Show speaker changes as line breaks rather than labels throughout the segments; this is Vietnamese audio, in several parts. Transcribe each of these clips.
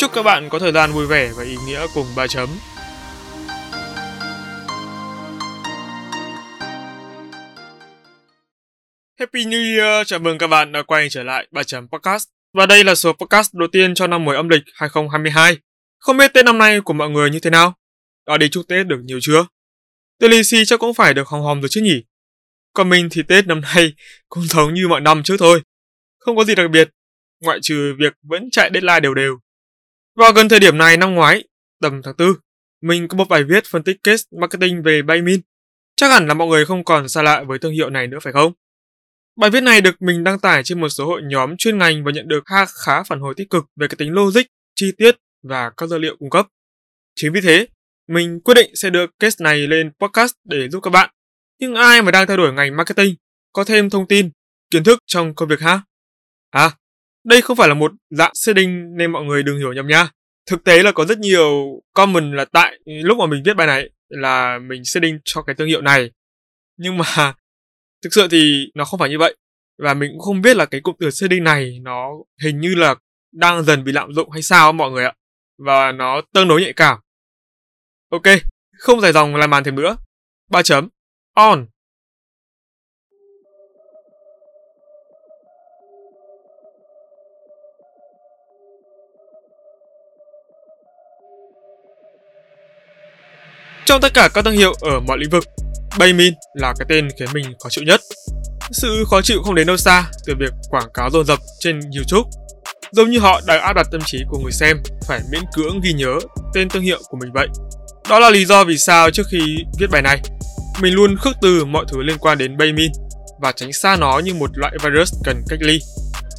Chúc các bạn có thời gian vui vẻ và ý nghĩa cùng ba chấm. Happy New Year! Chào mừng các bạn đã quay trở lại 3 chấm podcast. Và đây là số podcast đầu tiên cho năm mới âm lịch 2022. Không biết Tết năm nay của mọi người như thế nào? Đã đi chúc Tết được nhiều chưa? Tết lì xì chắc cũng phải được hòng hòm rồi chứ nhỉ? Còn mình thì Tết năm nay cũng giống như mọi năm trước thôi. Không có gì đặc biệt, ngoại trừ việc vẫn chạy deadline đều đều. Vào gần thời điểm này năm ngoái, tầm tháng 4, mình có một bài viết phân tích case marketing về Baymin. Chắc hẳn là mọi người không còn xa lạ với thương hiệu này nữa phải không? Bài viết này được mình đăng tải trên một số hội nhóm chuyên ngành và nhận được khá khá phản hồi tích cực về cái tính logic, chi tiết và các dữ liệu cung cấp. Chính vì thế, mình quyết định sẽ đưa case này lên podcast để giúp các bạn. Nhưng ai mà đang theo đuổi ngành marketing, có thêm thông tin, kiến thức trong công việc ha? À, đây không phải là một dạng setting nên mọi người đừng hiểu nhầm nha. Thực tế là có rất nhiều comment là tại lúc mà mình viết bài này là mình setting cho cái thương hiệu này. Nhưng mà thực sự thì nó không phải như vậy. Và mình cũng không biết là cái cụm từ setting này nó hình như là đang dần bị lạm dụng hay sao mọi người ạ. Và nó tương đối nhạy cảm. Ok, không dài dòng làm màn thêm nữa. 3 chấm. On. Trong tất cả các thương hiệu ở mọi lĩnh vực, Baymin là cái tên khiến mình khó chịu nhất. Sự khó chịu không đến đâu xa từ việc quảng cáo dồn dập trên YouTube. Giống như họ đang áp đặt tâm trí của người xem phải miễn cưỡng ghi nhớ tên thương hiệu của mình vậy. Đó là lý do vì sao trước khi viết bài này, mình luôn khước từ mọi thứ liên quan đến Baymin và tránh xa nó như một loại virus cần cách ly.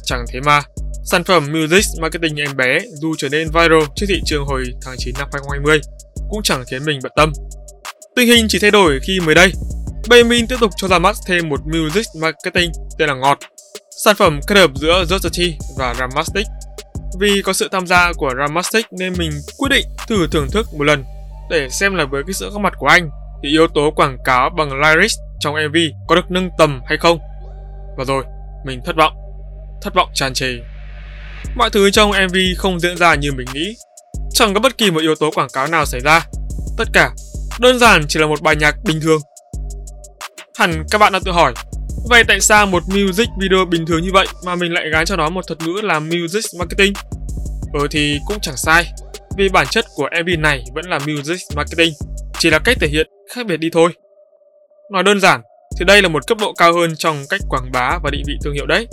Chẳng thế mà, sản phẩm Music Marketing em bé dù trở nên viral trên thị trường hồi tháng 9 năm 2020 cũng chẳng khiến mình bận tâm. Tình hình chỉ thay đổi khi mới đây, Baymin tiếp tục cho ra mắt thêm một music marketing tên là Ngọt, sản phẩm kết hợp giữa Josity và Ramastic. Vì có sự tham gia của Ramastic nên mình quyết định thử thưởng thức một lần để xem là với cái sự góp mặt của anh thì yếu tố quảng cáo bằng lyrics trong MV có được nâng tầm hay không. Và rồi, mình thất vọng. Thất vọng tràn trề. Mọi thứ trong MV không diễn ra như mình nghĩ Chẳng có bất kỳ một yếu tố quảng cáo nào xảy ra. Tất cả đơn giản chỉ là một bài nhạc bình thường. Hẳn các bạn đã tự hỏi, vậy tại sao một music video bình thường như vậy mà mình lại gán cho nó một thuật ngữ là music marketing? Ừ thì cũng chẳng sai, vì bản chất của MV này vẫn là music marketing, chỉ là cách thể hiện khác biệt đi thôi. Nói đơn giản, thì đây là một cấp độ cao hơn trong cách quảng bá và định vị thương hiệu đấy.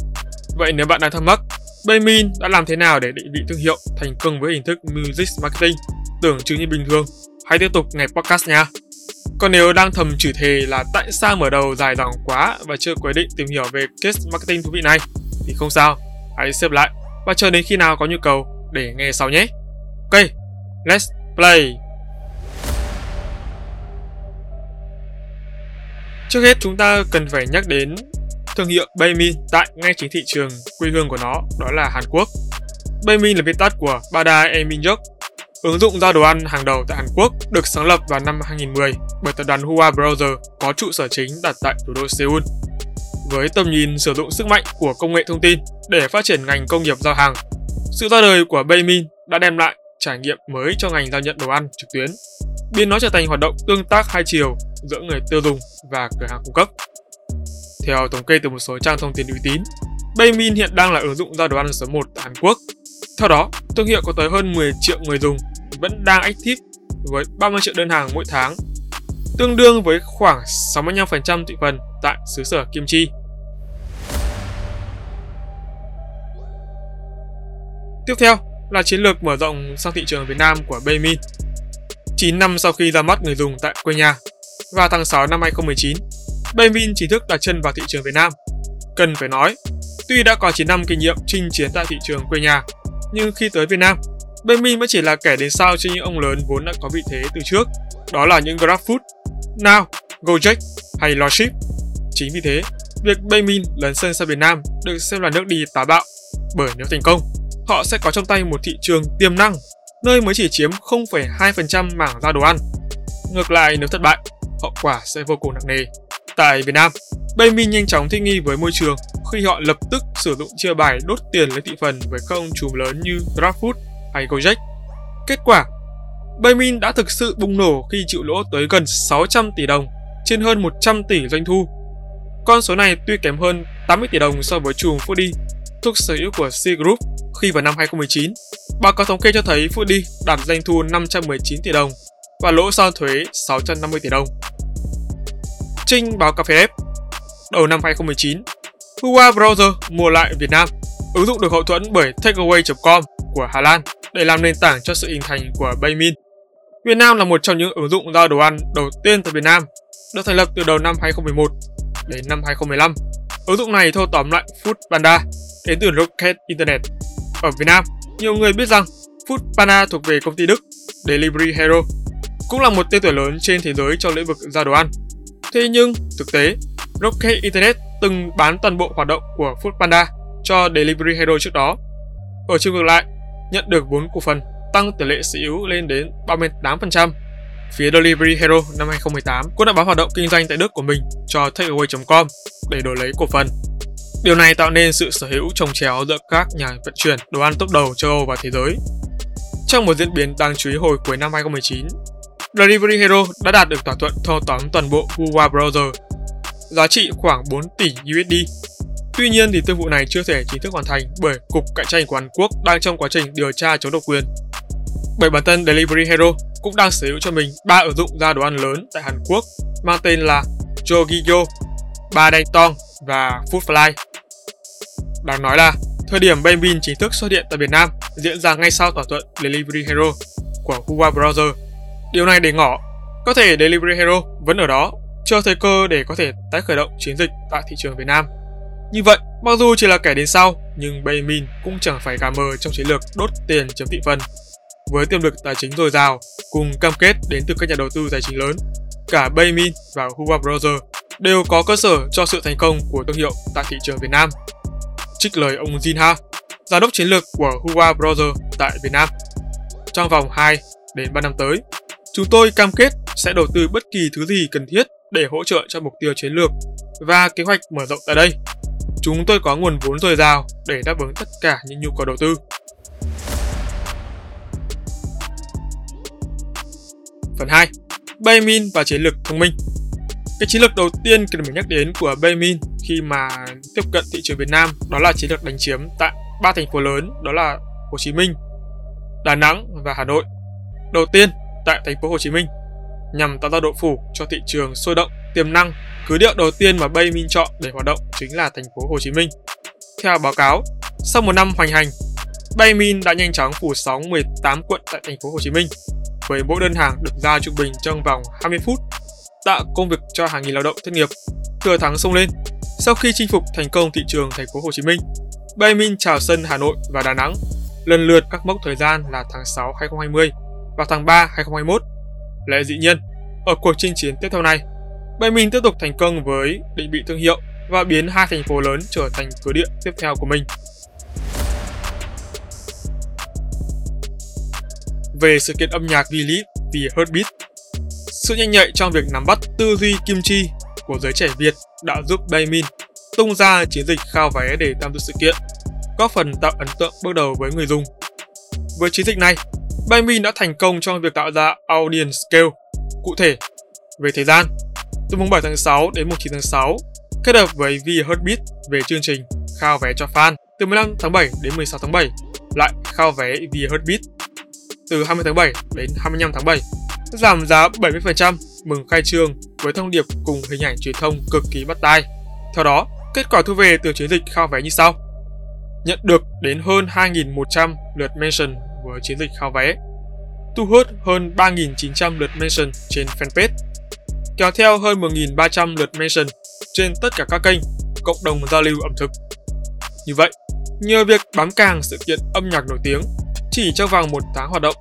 Vậy nếu bạn đang thắc mắc, Baymin đã làm thế nào để định vị thương hiệu thành công với hình thức music marketing tưởng chừng như bình thường? Hãy tiếp tục nghe podcast nha. Còn nếu đang thầm chửi thề là tại sao mở đầu dài dòng quá và chưa quyết định tìm hiểu về case marketing thú vị này thì không sao, hãy xếp lại và chờ đến khi nào có nhu cầu để nghe sau nhé. Ok, let's play. Trước hết chúng ta cần phải nhắc đến thương hiệu Baemin tại ngay chính thị trường quê hương của nó, đó là Hàn Quốc. Baemin là viết tắt của Bada Eminjok, ứng dụng giao đồ ăn hàng đầu tại Hàn Quốc, được sáng lập vào năm 2010 bởi tập đoàn Hua Browser có trụ sở chính đặt tại thủ đô Seoul. Với tầm nhìn sử dụng sức mạnh của công nghệ thông tin để phát triển ngành công nghiệp giao hàng, sự ra đời của Baemin đã đem lại trải nghiệm mới cho ngành giao nhận đồ ăn trực tuyến, biến nó trở thành hoạt động tương tác hai chiều giữa người tiêu dùng và cửa hàng cung cấp. Theo thống kê từ một số trang thông tin uy tín, Baymin hiện đang là ứng dụng giao đồ ăn số 1 tại Hàn Quốc. Theo đó, thương hiệu có tới hơn 10 triệu người dùng vẫn đang active với 30 triệu đơn hàng mỗi tháng, tương đương với khoảng 65% thị phần tại xứ sở Kim Chi. Tiếp theo là chiến lược mở rộng sang thị trường Việt Nam của Baymin. 9 năm sau khi ra mắt người dùng tại quê nhà, vào tháng 6 năm 2019, Baymin chính thức đặt chân vào thị trường Việt Nam. Cần phải nói, tuy đã có 9 năm kinh nghiệm chinh chiến tại thị trường quê nhà, nhưng khi tới Việt Nam, Benvin mới chỉ là kẻ đến sau trên những ông lớn vốn đã có vị thế từ trước, đó là những GrabFood, Now, Gojek hay Lordship. Chính vì thế, việc Benvin lấn sân sang Việt Nam được xem là nước đi táo bạo, bởi nếu thành công, họ sẽ có trong tay một thị trường tiềm năng, nơi mới chỉ chiếm 0,2% mảng ra đồ ăn. Ngược lại, nếu thất bại, hậu quả sẽ vô cùng nặng nề. Tại Việt Nam, Baemin nhanh chóng thích nghi với môi trường khi họ lập tức sử dụng chia bài đốt tiền lấy thị phần với các ông trùm lớn như GrabFood hay Gojek. Kết quả, Baemin đã thực sự bùng nổ khi chịu lỗ tới gần 600 tỷ đồng trên hơn 100 tỷ doanh thu. Con số này tuy kém hơn 80 tỷ đồng so với chùm Foodie thuộc sở hữu của C Group khi vào năm 2019. Báo cáo thống kê cho thấy Foodie đạt doanh thu 519 tỷ đồng và lỗ sau thuế 650 tỷ đồng. Trinh báo cà phê F Đầu năm 2019, Hua Browser mua lại Việt Nam. Ứng dụng được hậu thuẫn bởi takeaway.com của Hà Lan để làm nền tảng cho sự hình thành của Baymin. Việt Nam là một trong những ứng dụng giao đồ ăn đầu tiên tại Việt Nam, được thành lập từ đầu năm 2011 đến năm 2015. Ứng dụng này thâu tóm lại Food Panda đến từ Rocket Internet. Ở Việt Nam, nhiều người biết rằng Food Panda thuộc về công ty Đức Delivery Hero, cũng là một tên tuổi lớn trên thế giới trong lĩnh vực giao đồ ăn. Thế nhưng, thực tế, Rocket Internet từng bán toàn bộ hoạt động của Foodpanda cho Delivery Hero trước đó. Ở chiều ngược lại, nhận được vốn cổ phần tăng tỷ lệ sở hữu lên đến 38%. Phía Delivery Hero năm 2018 cũng đã bán hoạt động kinh doanh tại Đức của mình cho takeaway.com để đổi lấy cổ phần. Điều này tạo nên sự sở hữu trồng chéo giữa các nhà vận chuyển đồ ăn top đầu châu Âu và thế giới. Trong một diễn biến đáng chú ý hồi cuối năm 2019, Delivery Hero đã đạt được thỏa thuận thâu tóm toàn bộ Huwa Browser giá trị khoảng 4 tỷ USD. Tuy nhiên thì thương vụ này chưa thể chính thức hoàn thành bởi Cục Cạnh tranh của Hàn Quốc đang trong quá trình điều tra chống độc quyền. Bởi bản thân Delivery Hero cũng đang sở hữu cho mình ba ứng dụng ra đồ ăn lớn tại Hàn Quốc mang tên là Jogiyo, Ba Dang Tong và Foodfly. Đáng nói là thời điểm Baemin chính thức xuất hiện tại Việt Nam diễn ra ngay sau thỏa thuận Delivery Hero của Huwa Browser. Điều này để ngỏ có thể Delivery Hero vẫn ở đó chờ thời cơ để có thể tái khởi động chiến dịch tại thị trường Việt Nam. Như vậy, mặc dù chỉ là kẻ đến sau, nhưng Baymin cũng chẳng phải gà mờ trong chiến lược đốt tiền chiếm thị phần. Với tiềm lực tài chính dồi dào cùng cam kết đến từ các nhà đầu tư tài chính lớn, cả Baymin và Hua Browser đều có cơ sở cho sự thành công của thương hiệu tại thị trường Việt Nam. Trích lời ông Jin Ha, giám đốc chiến lược của Hua Browser tại Việt Nam. Trong vòng 2 đến 3 năm tới, chúng tôi cam kết sẽ đầu tư bất kỳ thứ gì cần thiết để hỗ trợ cho mục tiêu chiến lược và kế hoạch mở rộng tại đây. Chúng tôi có nguồn vốn dồi dào để đáp ứng tất cả những nhu cầu đầu tư. Phần 2. Baymin và chiến lược thông minh Cái chiến lược đầu tiên cần phải nhắc đến của Baymin khi mà tiếp cận thị trường Việt Nam đó là chiến lược đánh chiếm tại ba thành phố lớn đó là Hồ Chí Minh, Đà Nẵng và Hà Nội. Đầu tiên, tại thành phố Hồ Chí Minh, nhằm tạo ra độ phủ cho thị trường sôi động, tiềm năng. Cứ điệu đầu tiên mà Baymin chọn để hoạt động chính là thành phố Hồ Chí Minh. Theo báo cáo, sau một năm hoành hành, Baymin đã nhanh chóng phủ sóng 18 quận tại thành phố Hồ Chí Minh, với mỗi đơn hàng được ra trung bình trong vòng 20 phút, tạo công việc cho hàng nghìn lao động thất nghiệp. Thừa thắng sông lên, sau khi chinh phục thành công thị trường thành phố Hồ Chí Minh, Baymin chào sân Hà Nội và Đà Nẵng, lần lượt các mốc thời gian là tháng 6 2020 vào tháng 3 2021 Lẽ dĩ nhiên, ở cuộc chinh chiến tiếp theo này, Bayern tiếp tục thành công với định vị thương hiệu và biến hai thành phố lớn trở thành cửa địa tiếp theo của mình. Về sự kiện âm nhạc V-Leap vì Heartbeat, sự nhanh nhạy trong việc nắm bắt tư duy kim chi của giới trẻ Việt đã giúp Baymin tung ra chiến dịch khao vé để tham dự sự kiện, góp phần tạo ấn tượng bước đầu với người dùng. Với chiến dịch này, Baymin đã thành công trong việc tạo ra audience scale. Cụ thể, về thời gian, từ mùng 7 tháng 6 đến mùng 9 tháng 6, kết hợp với V Heartbeat về chương trình khao vé cho fan từ 15 tháng 7 đến 16 tháng 7, lại khao vé V Heartbeat từ 20 tháng 7 đến 25 tháng 7, giảm giá 70% mừng khai trương với thông điệp cùng hình ảnh truyền thông cực kỳ bắt tai. Theo đó, kết quả thu về từ chiến dịch khao vé như sau. Nhận được đến hơn 2.100 lượt mention với chiến dịch khao vé, thu hút hơn 3.900 lượt mention trên fanpage, kéo theo hơn 1.300 lượt mention trên tất cả các kênh cộng đồng giao lưu ẩm thực. Như vậy, nhờ việc bám càng sự kiện âm nhạc nổi tiếng, Chỉ trong vòng một tháng hoạt động,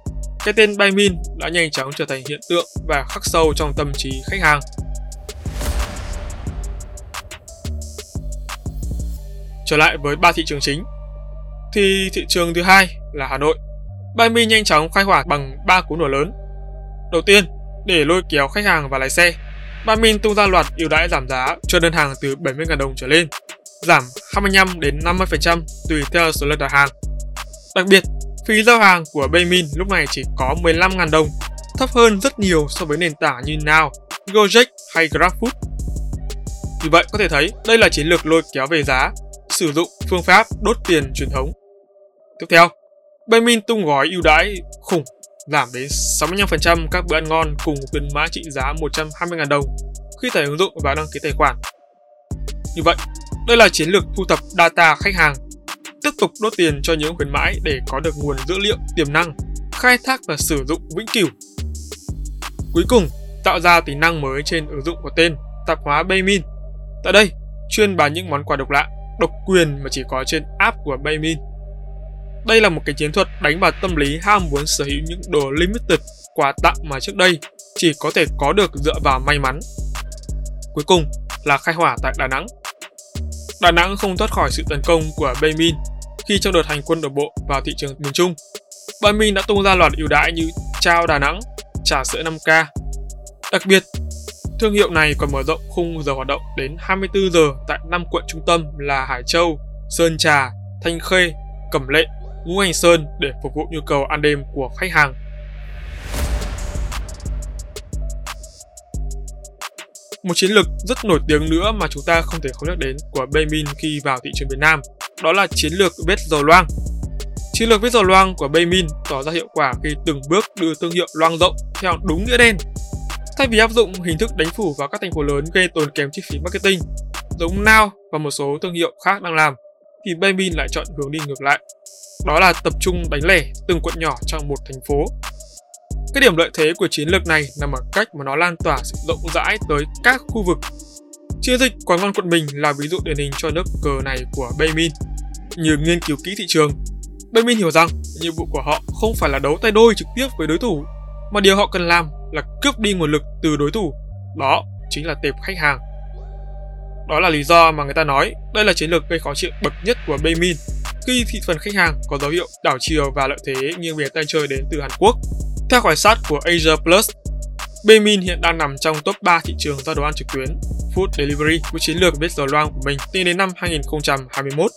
cái tên Baymin đã nhanh chóng trở thành hiện tượng và khắc sâu trong tâm trí khách hàng. Trở lại với ba thị trường chính, thì thị trường thứ hai là Hà Nội. Baymin nhanh chóng khai hỏa bằng ba cú nổ lớn. Đầu tiên, để lôi kéo khách hàng và lái xe, Baymin tung ra loạt ưu đãi giảm giá cho đơn hàng từ 70.000 đồng trở lên, giảm 25 đến 50% tùy theo số lần đặt hàng. Đặc biệt, phí giao hàng của Baymin lúc này chỉ có 15.000 đồng, thấp hơn rất nhiều so với nền tảng như Now, Gojek hay GrabFood. Vì vậy có thể thấy đây là chiến lược lôi kéo về giá, sử dụng phương pháp đốt tiền truyền thống. Tiếp theo, Baymin tung gói ưu đãi khủng giảm đến 65% các bữa ăn ngon cùng khuyến mãi trị giá 120.000 đồng khi tải ứng dụng và đăng ký tài khoản. Như vậy, đây là chiến lược thu thập data khách hàng, tiếp tục đốt tiền cho những khuyến mãi để có được nguồn dữ liệu tiềm năng, khai thác và sử dụng vĩnh cửu. Cuối cùng, tạo ra tính năng mới trên ứng dụng có tên tạp hóa Baymin. Tại đây, chuyên bán những món quà độc lạ, độc quyền mà chỉ có trên app của Baymin. Đây là một cái chiến thuật đánh vào tâm lý ham muốn sở hữu những đồ limited quà tặng mà trước đây chỉ có thể có được dựa vào may mắn. Cuối cùng là khai hỏa tại Đà Nẵng. Đà Nẵng không thoát khỏi sự tấn công của Baymin khi trong đợt hành quân đổ bộ vào thị trường miền Trung. Baymin đã tung ra loạt ưu đãi như trao Đà Nẵng, trả sữa 5K. Đặc biệt, thương hiệu này còn mở rộng khung giờ hoạt động đến 24 giờ tại 5 quận trung tâm là Hải Châu, Sơn Trà, Thanh Khê, Cẩm Lệ, Ngũ Hành Sơn để phục vụ nhu cầu ăn đêm của khách hàng. Một chiến lược rất nổi tiếng nữa mà chúng ta không thể không nhắc đến của Baymin khi vào thị trường Việt Nam, đó là chiến lược vết dầu loang. Chiến lược vết dầu loang của Baymin tỏ ra hiệu quả khi từng bước đưa thương hiệu loang rộng theo đúng nghĩa đen. Thay vì áp dụng hình thức đánh phủ vào các thành phố lớn gây tốn kém chi phí marketing, giống Now và một số thương hiệu khác đang làm, thì Baymin lại chọn hướng đi ngược lại. Đó là tập trung đánh lẻ từng quận nhỏ trong một thành phố. Cái điểm lợi thế của chiến lược này nằm ở cách mà nó lan tỏa sự rộng rãi tới các khu vực. Chiến dịch quán ngon quận mình là ví dụ điển hình cho nước cờ này của Baymin. Như nghiên cứu kỹ thị trường, Baymin hiểu rằng nhiệm vụ của họ không phải là đấu tay đôi trực tiếp với đối thủ, mà điều họ cần làm là cướp đi nguồn lực từ đối thủ. Đó chính là tệp khách hàng. Đó là lý do mà người ta nói đây là chiến lược gây khó chịu bậc nhất của Baemin khi thị phần khách hàng có dấu hiệu đảo chiều và lợi thế nghiêng về tay chơi đến từ Hàn Quốc. Theo khảo sát của Asia Plus, Baemin hiện đang nằm trong top 3 thị trường giao đồ ăn trực tuyến food delivery với chiến lược biết dầu loang của mình tính đến năm 2021.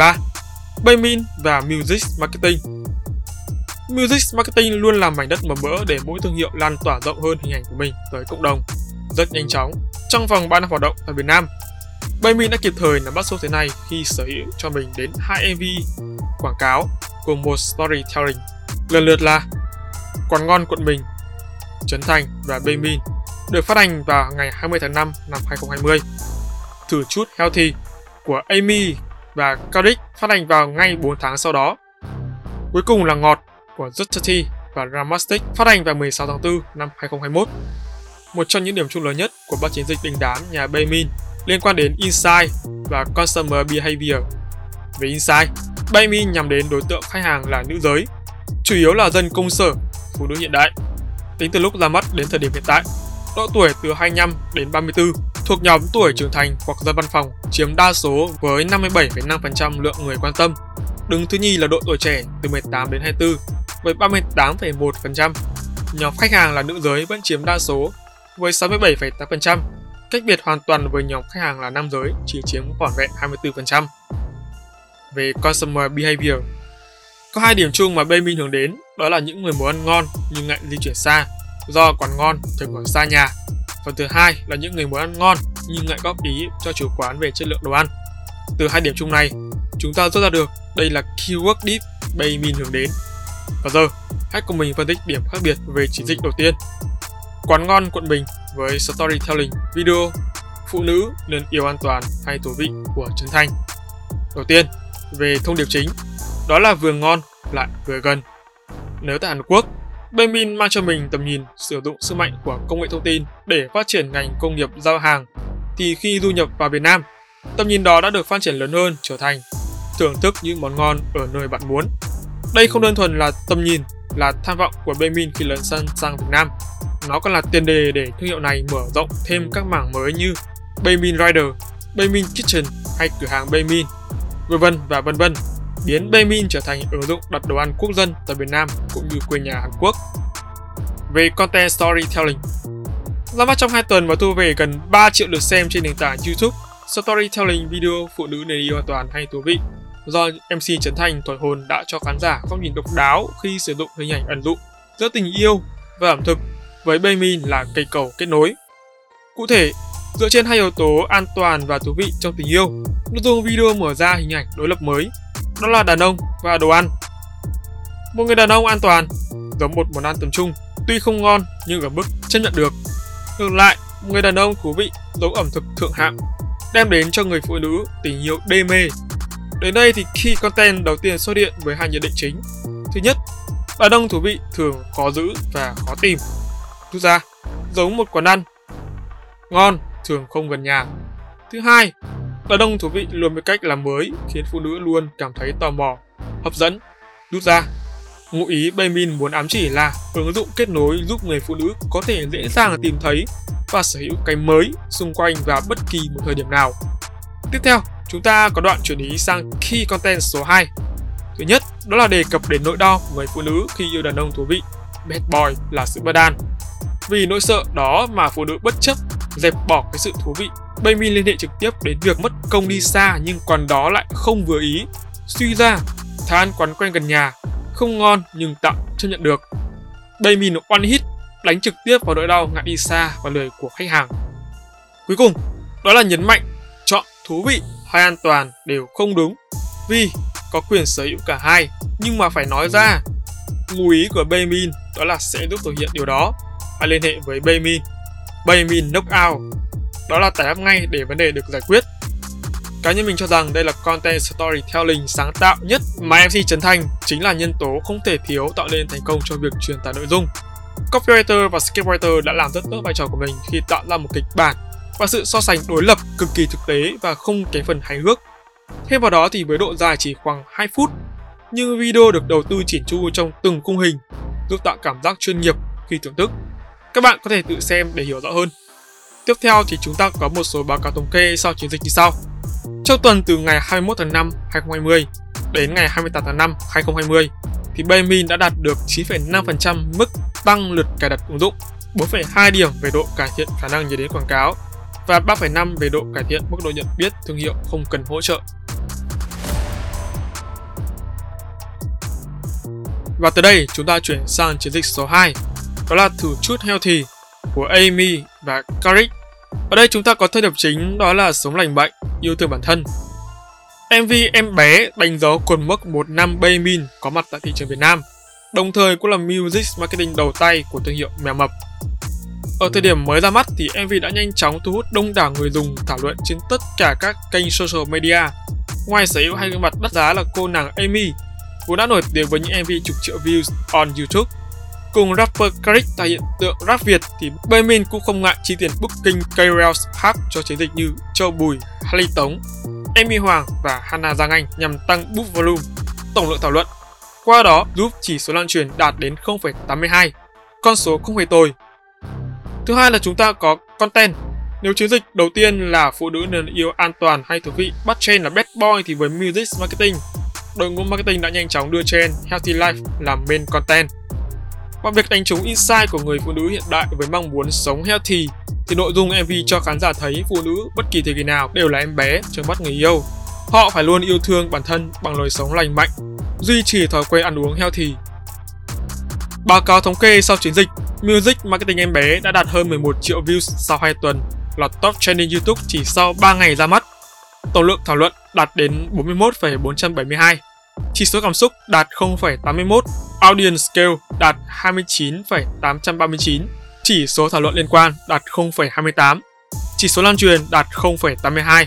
Phần 3. Baymin và Music Marketing Music Marketing luôn là mảnh đất mở mỡ để mỗi thương hiệu lan tỏa rộng hơn hình ảnh của mình tới cộng đồng. Rất nhanh chóng, trong vòng 3 năm hoạt động tại Việt Nam, Baymin đã kịp thời nắm bắt xu thế này khi sở hữu cho mình đến 2 MV quảng cáo cùng một storytelling, lần lượt là Quán ngon quận mình, Trấn Thành và Baymin được phát hành vào ngày 20 tháng 5 năm 2020. Thử chút healthy của Amy và Cardiff phát hành vào ngay 4 tháng sau đó. Cuối cùng là Ngọt của Justity và Ramastic phát hành vào 16 tháng 4 năm 2021. Một trong những điểm chung lớn nhất của ba chiến dịch đình đám nhà Baymin liên quan đến Insight và Consumer Behavior. Về Insight, Baymin nhằm đến đối tượng khách hàng là nữ giới, chủ yếu là dân công sở, phụ nữ hiện đại. Tính từ lúc ra mắt đến thời điểm hiện tại, độ tuổi từ 25 đến 34 thuộc nhóm tuổi trưởng thành hoặc dân văn phòng chiếm đa số với 57,5% lượng người quan tâm. Đứng thứ nhì là độ tuổi trẻ từ 18 đến 24 với 38,1%. Nhóm khách hàng là nữ giới vẫn chiếm đa số với 67,8%, cách biệt hoàn toàn với nhóm khách hàng là nam giới chỉ chiếm khoảng vẹn 24%. Về Consumer Behavior, có hai điểm chung mà Baymin hướng đến, đó là những người muốn ăn ngon nhưng ngại di chuyển xa, do quán ngon thường ở xa nhà Phần thứ hai là những người muốn ăn ngon nhưng ngại góp ý cho chủ quán về chất lượng đồ ăn. Từ hai điểm chung này, chúng ta rút ra được đây là keyword deep Baymin hướng đến. Và giờ, hãy cùng mình phân tích điểm khác biệt về chiến dịch đầu tiên. Quán ngon quận Bình với storytelling video phụ nữ nên yêu an toàn hay thú vị của Trấn Thành. Đầu tiên, về thông điệp chính, đó là vừa ngon lại vừa gần. Nếu tại Hàn Quốc, Benmin mang cho mình tầm nhìn sử dụng sức mạnh của công nghệ thông tin để phát triển ngành công nghiệp giao hàng, thì khi du nhập vào Việt Nam, tầm nhìn đó đã được phát triển lớn hơn trở thành thưởng thức những món ngon ở nơi bạn muốn. Đây không đơn thuần là tầm nhìn, là tham vọng của Benmin khi lấn sân sang Việt Nam. Nó còn là tiền đề để thương hiệu này mở rộng thêm các mảng mới như Benmin Rider, Benmin Kitchen hay cửa hàng Benmin, vân vân và vân vân biến Baemin trở thành ứng dụng đặt đồ ăn quốc dân tại Việt Nam cũng như quê nhà Hàn Quốc. Về content storytelling, ra mắt trong 2 tuần và thu về gần 3 triệu lượt xem trên nền tảng YouTube. Storytelling video phụ nữ nền yêu an toàn hay thú vị do MC Trấn Thành thổi hồn đã cho khán giả góc nhìn độc đáo khi sử dụng hình ảnh ẩn dụ giữa tình yêu và ẩm thực với Baemin là cây cầu kết nối. Cụ thể, dựa trên hai yếu tố an toàn và thú vị trong tình yêu, nội dung video mở ra hình ảnh đối lập mới đó là đàn ông và đồ ăn. Một người đàn ông an toàn, giống một món ăn tầm trung, tuy không ngon nhưng ở mức chấp nhận được. Ngược lại, một người đàn ông thú vị, giống ẩm thực thượng hạng, đem đến cho người phụ nữ tình yêu đê mê. Đến đây thì khi content đầu tiên xuất hiện với hai nhận định chính. Thứ nhất, đàn ông thú vị thường khó giữ và khó tìm. thứ ra, giống một quán ăn. Ngon, thường không gần nhà. Thứ hai, Đàn ông thú vị luôn với cách làm mới khiến phụ nữ luôn cảm thấy tò mò, hấp dẫn. Rút ra, ngụ ý Baymin muốn ám chỉ là ứng dụng kết nối giúp người phụ nữ có thể dễ dàng tìm thấy và sở hữu cái mới xung quanh vào bất kỳ một thời điểm nào. Tiếp theo, chúng ta có đoạn chuyển ý sang key content số 2. Thứ nhất, đó là đề cập đến nỗi đau của người phụ nữ khi yêu đàn ông thú vị. Bad boy là sự bất an. Vì nỗi sợ đó mà phụ nữ bất chấp dẹp bỏ cái sự thú vị Baymin liên hệ trực tiếp đến việc mất công đi xa nhưng quán đó lại không vừa ý. Suy ra, than ăn quán quen gần nhà, không ngon nhưng tạm chấp nhận được. Baymin one hit đánh trực tiếp vào nỗi đau ngại đi xa và lời của khách hàng. Cuối cùng, đó là nhấn mạnh chọn thú vị hay an toàn đều không đúng vì có quyền sở hữu cả hai nhưng mà phải nói ra ngụ ý của Baymin đó là sẽ giúp thực hiện điều đó hãy liên hệ với Baymin Baymin Knockout đó là tải app ngay để vấn đề được giải quyết. Cá nhân mình cho rằng đây là content storytelling sáng tạo nhất mà MC Trấn Thành chính là nhân tố không thể thiếu tạo nên thành công cho việc truyền tải nội dung. Copywriter và scriptwriter đã làm rất tốt vai trò của mình khi tạo ra một kịch bản và sự so sánh đối lập cực kỳ thực tế và không kém phần hài hước. Thêm vào đó thì với độ dài chỉ khoảng 2 phút, nhưng video được đầu tư chỉn chu trong từng khung hình, giúp tạo cảm giác chuyên nghiệp khi thưởng thức. Các bạn có thể tự xem để hiểu rõ hơn. Tiếp theo thì chúng ta có một số báo cáo thống kê sau chiến dịch như sau. Trong tuần từ ngày 21 tháng 5 2020 đến ngày 28 tháng 5 2020 thì Baymin đã đạt được 9,5% mức tăng lượt cài đặt ứng dụng, 4,2 điểm về độ cải thiện khả năng nhớ đến quảng cáo và 3,5 về độ cải thiện mức độ nhận biết thương hiệu không cần hỗ trợ. Và từ đây chúng ta chuyển sang chiến dịch số 2, đó là thử chút healthy của Amy và Carrick. Ở đây chúng ta có thông điệp chính đó là sống lành bệnh, yêu thương bản thân. MV Em bé đánh dấu cột mốc một năm Baymin có mặt tại thị trường Việt Nam, đồng thời cũng là music marketing đầu tay của thương hiệu mèo mập. Ở thời điểm mới ra mắt thì MV đã nhanh chóng thu hút đông đảo người dùng thảo luận trên tất cả các kênh social media. Ngoài sở hữu hai gương mặt đắt giá là cô nàng Amy, vốn đã nổi tiếng với những MV chục triệu views on YouTube, Cùng rapper Karik tại hiện tượng rap Việt thì Baymin cũng không ngại chi tiền booking KOLs khác cho chiến dịch như Châu Bùi, Harley Tống, Amy Hoàng và Hannah Giang Anh nhằm tăng book volume, tổng lượng thảo luận. Qua đó giúp chỉ số lan truyền đạt đến 0,82, con số không hề tồi. Thứ hai là chúng ta có content. Nếu chiến dịch đầu tiên là phụ nữ nên yêu an toàn hay thú vị, bắt trend là bad boy thì với music marketing, đội ngũ marketing đã nhanh chóng đưa trend healthy life làm main content. Và việc đánh trúng insight của người phụ nữ hiện đại với mong muốn sống healthy thì nội dung MV cho khán giả thấy phụ nữ bất kỳ thời kỳ nào đều là em bé trong mắt người yêu. Họ phải luôn yêu thương bản thân bằng lối sống lành mạnh, duy trì thói quen ăn uống healthy. Báo cáo thống kê sau chiến dịch, Music Marketing em bé đã đạt hơn 11 triệu views sau 2 tuần, là top trending YouTube chỉ sau 3 ngày ra mắt. Tổng lượng thảo luận đạt đến 41,472 chỉ số cảm xúc đạt 0,81, audience scale đạt 29,839, chỉ số thảo luận liên quan đạt 0,28. chỉ số lan truyền đạt 0,82.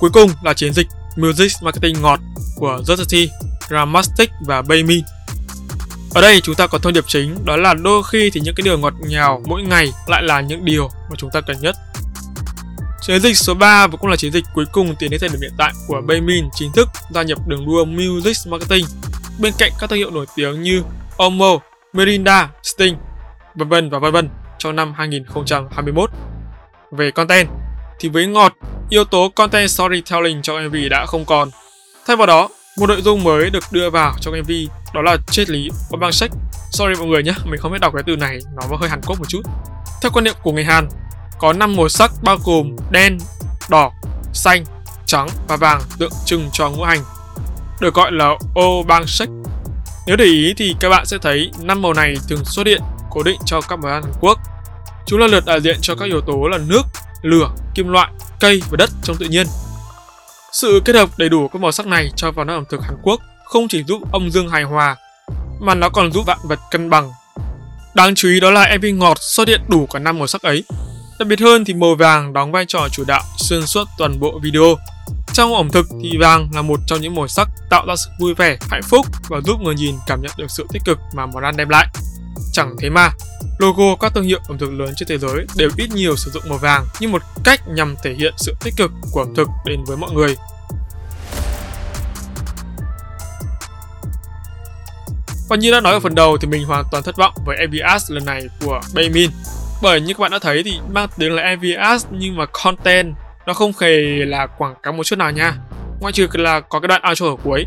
Cuối cùng là chiến dịch Music Marketing ngọt của Zotati, Ramastic và Baymin. Ở đây chúng ta có thông điệp chính đó là đôi khi thì những cái điều ngọt ngào mỗi ngày lại là những điều mà chúng ta cần nhất. Chiến dịch số 3 và cũng là chiến dịch cuối cùng tiến đến thời điểm hiện tại của Baymin chính thức gia nhập đường đua Music Marketing bên cạnh các thương hiệu nổi tiếng như Omo, Mirinda, Sting, vân vân và vân vân trong năm 2021. Về content thì với ngọt, yếu tố content storytelling trong MV đã không còn. Thay vào đó, một nội dung mới được đưa vào trong MV đó là triết lý văn bang Sách. Sorry mọi người nhé, mình không biết đọc cái từ này, nó hơi Hàn Quốc một chút. Theo quan niệm của người Hàn, có 5 màu sắc bao gồm đen, đỏ, xanh, trắng và vàng tượng trưng cho ngũ hành, được gọi là Obangsek. Nếu để ý thì các bạn sẽ thấy năm màu này thường xuất hiện cố định cho các món ăn Hàn Quốc. Chúng là lượt đại diện cho các yếu tố là nước, lửa, kim loại, cây và đất trong tự nhiên. Sự kết hợp đầy đủ các màu sắc này cho vào nấu ẩm thực Hàn Quốc không chỉ giúp âm dương hài hòa, mà nó còn giúp vạn vật cân bằng. Đáng chú ý đó là MV ngọt xuất hiện đủ cả năm màu sắc ấy. Đặc biệt hơn thì màu vàng đóng vai trò chủ đạo xuyên suốt toàn bộ video. Trong ẩm thực thì vàng là một trong những màu sắc tạo ra sự vui vẻ, hạnh phúc và giúp người nhìn cảm nhận được sự tích cực mà món ăn đem lại. Chẳng thế mà, logo các thương hiệu ẩm thực lớn trên thế giới đều ít nhiều sử dụng màu vàng như một cách nhằm thể hiện sự tích cực của ẩm thực đến với mọi người. Và như đã nói ở phần đầu thì mình hoàn toàn thất vọng với ABS lần này của Baymin. Bởi như các bạn đã thấy thì mang tiếng là MVS nhưng mà content nó không hề là quảng cáo một chút nào nha. Ngoại trừ là có cái đoạn outro ở cuối.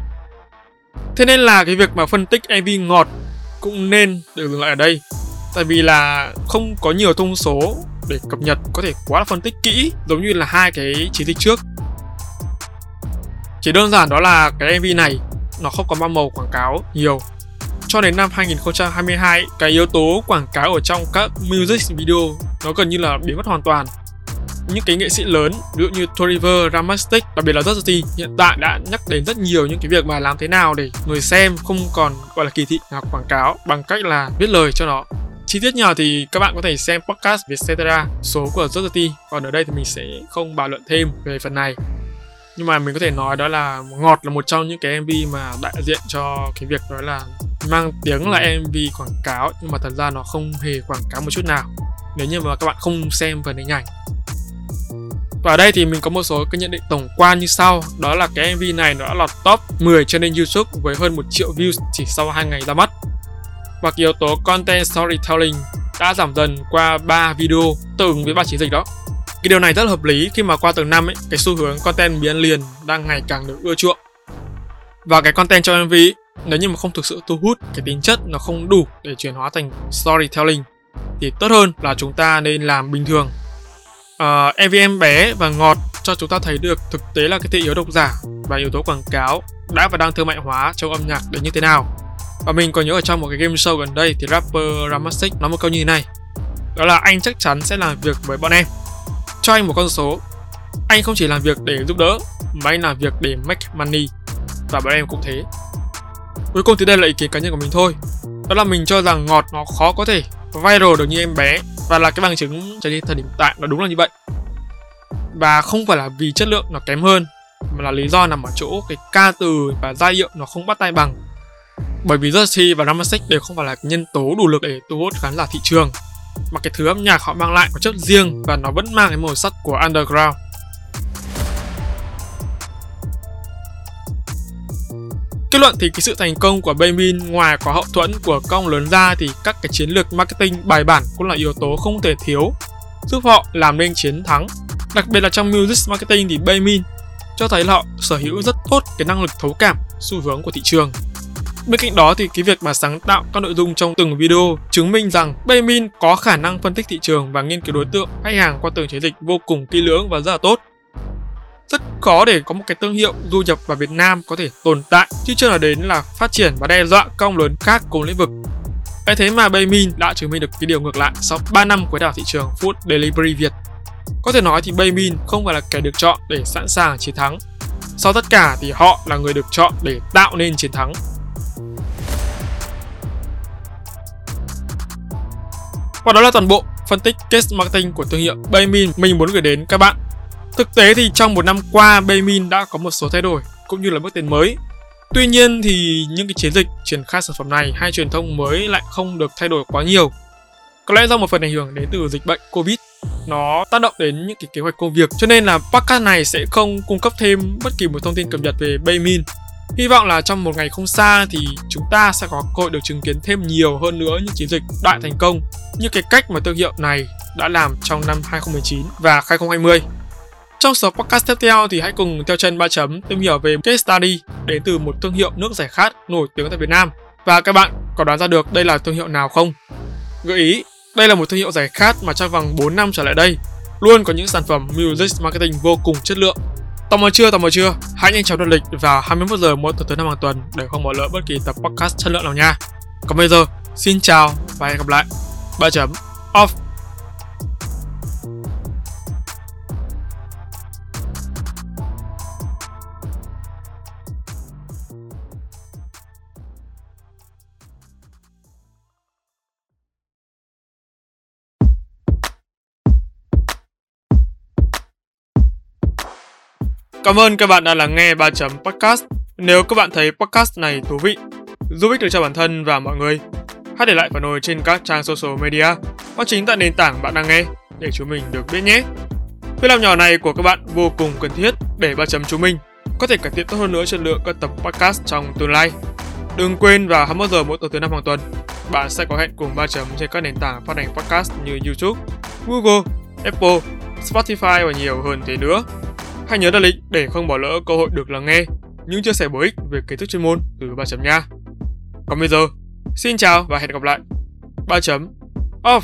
Thế nên là cái việc mà phân tích MV ngọt cũng nên được dừng lại ở đây tại vì là không có nhiều thông số để cập nhật có thể quá là phân tích kỹ, giống như là hai cái chiến dịch trước chỉ đơn giản đó là cái MV này, nó không có mang màu quảng cáo nhiều cho đến năm 2022 cái yếu tố quảng cáo ở trong các music video nó gần như là biến mất hoàn toàn. Những cái nghệ sĩ lớn ví dụ như Toriver, Ramastic đặc biệt là Justin hiện tại đã nhắc đến rất nhiều những cái việc mà làm thế nào để người xem không còn gọi là kỳ thị hoặc quảng cáo bằng cách là viết lời cho nó. Chi tiết nhỏ thì các bạn có thể xem podcast Vietcetera số của Justin còn ở đây thì mình sẽ không bàn luận thêm về phần này nhưng mà mình có thể nói đó là ngọt là một trong những cái MV mà đại diện cho cái việc đó là mang tiếng là MV quảng cáo nhưng mà thật ra nó không hề quảng cáo một chút nào nếu như mà các bạn không xem phần hình ảnh. Và ở đây thì mình có một số cái nhận định tổng quan như sau Đó là cái MV này nó đã lọt top 10 trên kênh YouTube với hơn 1 triệu views chỉ sau 2 ngày ra mắt. Và yếu tố content storytelling đã giảm dần qua 3 video tương ứng với ba chiến dịch đó cái điều này rất là hợp lý khi mà qua từng năm ấy, cái xu hướng content biến liền đang ngày càng được ưa chuộng. Và cái content cho MV nếu như mà không thực sự thu hút cái tính chất nó không đủ để chuyển hóa thành storytelling thì tốt hơn là chúng ta nên làm bình thường uh, ờ, EVM bé và ngọt cho chúng ta thấy được thực tế là cái thị yếu độc giả và yếu tố quảng cáo đã và đang thương mại hóa trong âm nhạc đến như thế nào. Và mình còn nhớ ở trong một cái game show gần đây thì rapper Ramastic nói một câu như thế này. Đó là anh chắc chắn sẽ làm việc với bọn em. Cho anh một con số. Anh không chỉ làm việc để giúp đỡ, mà anh làm việc để make money. Và bọn em cũng thế. Cuối cùng thì đây là ý kiến cá nhân của mình thôi. Đó là mình cho rằng ngọt nó khó có thể viral được như em bé, và là cái bằng chứng cho đến thời điểm tại nó đúng là như vậy và không phải là vì chất lượng nó kém hơn, mà là lý do nằm ở chỗ cái ca từ và giai điệu nó không bắt tay bằng bởi vì Jersey và Ramasek đều không phải là nhân tố đủ lực để thu hút khán giả thị trường mà cái thứ âm nhạc họ mang lại có chất riêng và nó vẫn mang cái màu sắc của underground Kết luận thì cái sự thành công của Baymin ngoài có hậu thuẫn của công lớn ra thì các cái chiến lược marketing bài bản cũng là yếu tố không thể thiếu, giúp họ làm nên chiến thắng. Đặc biệt là trong music marketing thì Baymin cho thấy là họ sở hữu rất tốt cái năng lực thấu cảm, xu hướng của thị trường. Bên cạnh đó thì cái việc mà sáng tạo các nội dung trong từng video chứng minh rằng Baymin có khả năng phân tích thị trường và nghiên cứu đối tượng khách hàng qua từng chiến dịch vô cùng kỹ lưỡng và rất là tốt rất khó để có một cái thương hiệu du nhập vào Việt Nam có thể tồn tại, chứ chưa nói đến là phát triển và đe dọa công lớn khác cùng lĩnh vực. ấy thế mà Baymin đã chứng minh được cái điều ngược lại sau 3 năm quấy đảo thị trường food delivery Việt. Có thể nói thì Baymin không phải là kẻ được chọn để sẵn sàng chiến thắng. Sau tất cả thì họ là người được chọn để tạo nên chiến thắng. Và đó là toàn bộ phân tích case marketing của thương hiệu Baymin mình muốn gửi đến các bạn. Thực tế thì trong một năm qua, Baymin đã có một số thay đổi cũng như là bước tiến mới. Tuy nhiên thì những cái chiến dịch triển khai sản phẩm này hay truyền thông mới lại không được thay đổi quá nhiều. Có lẽ do một phần ảnh hưởng đến từ dịch bệnh Covid, nó tác động đến những cái kế hoạch công việc, cho nên là podcast này sẽ không cung cấp thêm bất kỳ một thông tin cập nhật về Baymin Hy vọng là trong một ngày không xa thì chúng ta sẽ có cơ hội được chứng kiến thêm nhiều hơn nữa những chiến dịch đại thành công như cái cách mà thương hiệu này đã làm trong năm 2019 và 2020. Trong số podcast tiếp theo thì hãy cùng theo chân ba chấm tìm hiểu về case study đến từ một thương hiệu nước giải khát nổi tiếng tại Việt Nam. Và các bạn có đoán ra được đây là thương hiệu nào không? Gợi ý, đây là một thương hiệu giải khát mà trong vòng 4 năm trở lại đây luôn có những sản phẩm music marketing vô cùng chất lượng Tò mò chưa, tò mò chưa? Hãy nhanh chóng đặt lịch vào 21 giờ mỗi tuần thứ năm hàng tuần để không bỏ lỡ bất kỳ tập podcast chất lượng nào nha. Còn bây giờ, xin chào và hẹn gặp lại. 3 chấm off. Cảm ơn các bạn đã lắng nghe 3 chấm podcast. Nếu các bạn thấy podcast này thú vị, giúp ích được cho bản thân và mọi người, hãy để lại phản hồi trên các trang social media hoặc chính tại nền tảng bạn đang nghe để chúng mình được biết nhé. Việc làm nhỏ này của các bạn vô cùng cần thiết để ba chấm chúng mình có thể cải thiện tốt hơn nữa chất lượng các tập podcast trong tương lai. Đừng quên vào 21 giờ mỗi tuần thứ năm hàng tuần, bạn sẽ có hẹn cùng ba chấm trên các nền tảng phát hành podcast như YouTube, Google, Apple, Spotify và nhiều hơn thế nữa. Hãy nhớ đặt lịch để không bỏ lỡ cơ hội được lắng nghe những chia sẻ bổ ích về kiến thức chuyên môn từ ba chấm nha. Còn bây giờ, xin chào và hẹn gặp lại. 3 chấm off